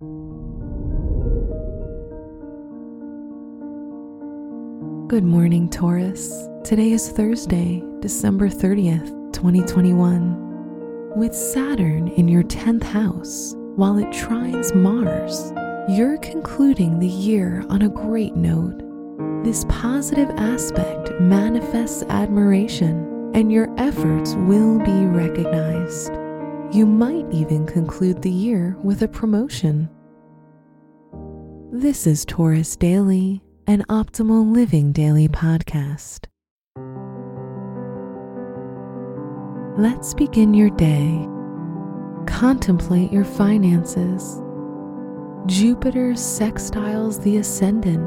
Good morning, Taurus. Today is Thursday, December 30th, 2021. With Saturn in your 10th house, while it trines Mars, you're concluding the year on a great note. This positive aspect manifests admiration, and your efforts will be recognized. You might even conclude the year with a promotion. This is Taurus Daily an Optimal Living Daily podcast. Let's begin your day. Contemplate your finances. Jupiter sextiles the ascendant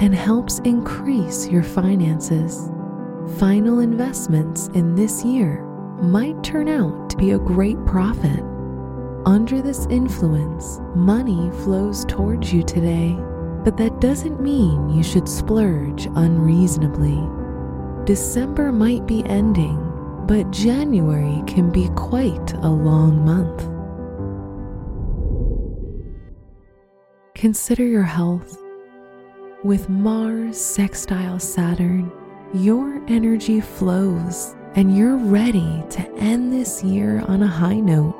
and helps increase your finances. Final investments in this year might turn out to be a great profit. Under this influence, money flows towards you today but that doesn't mean you should splurge unreasonably. December might be ending, but January can be quite a long month. Consider your health. With Mars sextile Saturn, your energy flows and you're ready to end this year on a high note.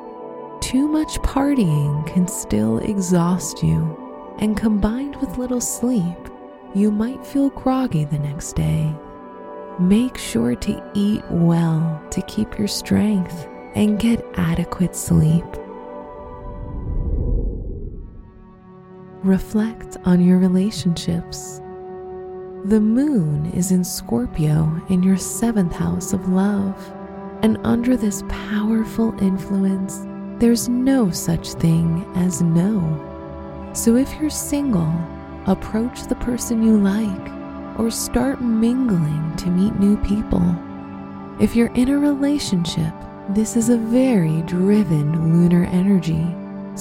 Too much partying can still exhaust you and combined with little sleep, you might feel groggy the next day. Make sure to eat well to keep your strength and get adequate sleep. Reflect on your relationships. The moon is in Scorpio in your seventh house of love, and under this powerful influence, there's no such thing as no. So if you're single, approach the person you like or start mingling to meet new people. If you're in a relationship, this is a very driven lunar energy,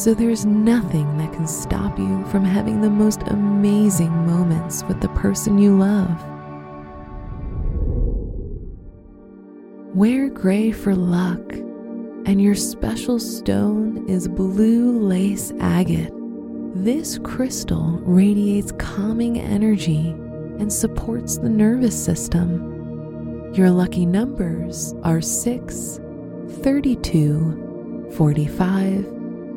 so there's nothing that can stop you from having the most amazing moments with the person you love. Wear gray for luck, and your special stone is blue lace agate. This crystal radiates calming energy and supports the nervous system. Your lucky numbers are 6, 32, 45,